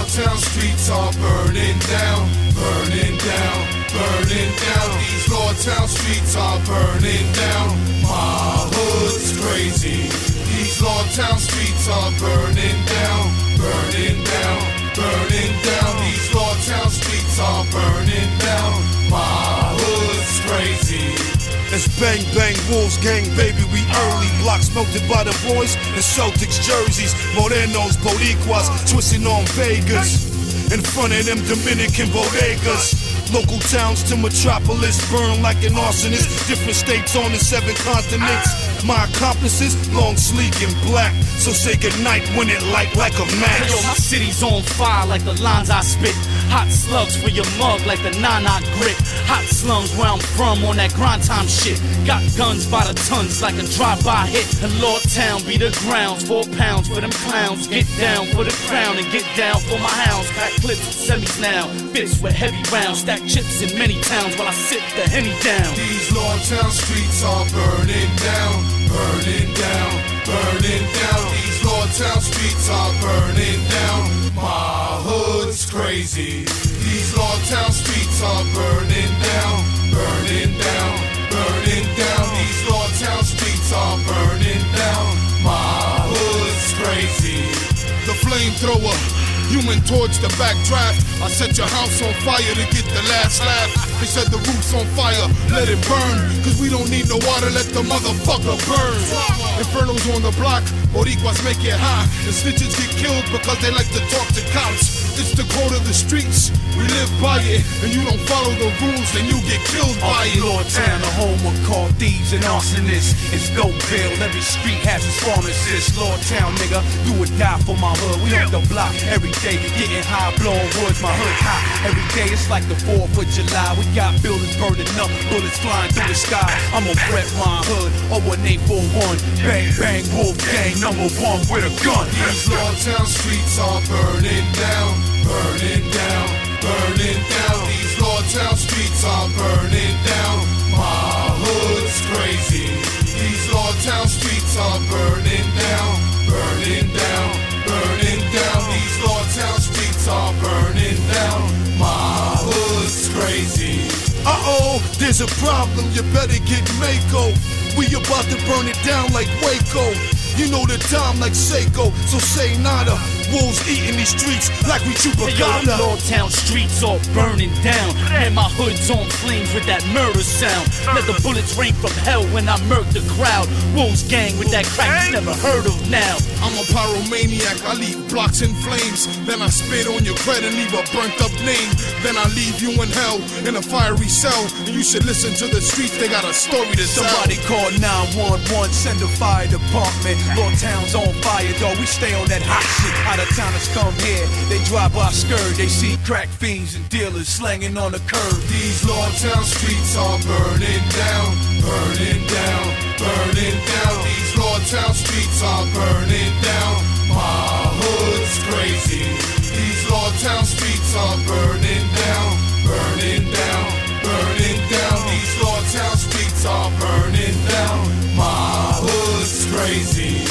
Lawtown streets are burning down, burning down, burning down. These Lawtown streets are burning down. My hood's crazy. These Lawtown streets are burning down, burning down, bang bang wolves gang, baby. We early blocks melted by the boys in Celtics jerseys, Morenos, Boricuas, twisting on Vegas. In front of them Dominican bodegas. Local towns to metropolis, burn like an arsonist. Different states on the seven continents. My accomplices, long, sleek, and black. So say goodnight when it light like a match. Yo, my city's on fire like the lines I spit. Hot slugs for your mug like the nine I grip. Hot slums where I'm from on that grind time shit. Got guns by the tons like a drive-by hit. And Law Town be the grounds. Four pounds for them clowns. Get down for the crown and get down for my hounds. Pack clips with semis now. Bits with heavy rounds. Stack chips in many towns while I sit the henny down. These Lawtown streets are burning down, burning down, burning down. These Lawtown streets are burning down. My hood's crazy. These Lawtown streets are burning down, burning down, burning down. These Lawtown streets are burning down. My hood's crazy. The flamethrower. Human torch, the backdraft. I set your house on fire to get the last laugh. They said the roof's on fire, let it burn. Cause we don't need no water, let the motherfucker burn. Inferno's on the block, Boricuas make it hot. The snitches get killed because they like to talk to cops. It's the code of the streets, we live by it. And you don't follow the rules, then you get killed by it. Law Town, the home of called thieves and arsonists. It's Dopeville, every street has its pharmacist. Law Town, nigga, do or die for my hood. We on the block every day, getting high, blowing woods, my hood hot. Every day it's like the 4th of July. We got buildings burning up, bullets flying through the sky. I'm on Brett Ryan Hood, 01841. Bang, bang, wolf gang, number one with a gun. These Lawtown streets are burning down, burning down, burning down. These crazy. Uh oh, there's a problem, you better get Mako. We about to burn it down like Waco. You know the time like Seiko, so say nada. Wolves eating these streets like we Hey, yo, chupacabra. Lawtown streets all burning down. And my hood's on flames with that murder sound. Let the bullets rain from hell when I murk the crowd. Wolves gang with that crack you never heard of now. I'm a pyromaniac, I leave blocks in flames. Then I spit on your credit and leave a burnt up name. Then I leave you in hell in a fiery cell. And you should listen to the streets, they got a story to tell. Somebody call 911, send a fire department. Law Town's on fire, dog. We stay on that hot shit. Out Marathoners come here, they drive by scourge. They see crack fiends and dealers slanging on the curb. These Lawtown streets are burning down, burning down, burning down. These Lawtown streets are burning down. My hood's crazy. These Lawtown streets are burning down, burning down, burning down. These Lawtown streets are burning down. My hood's crazy.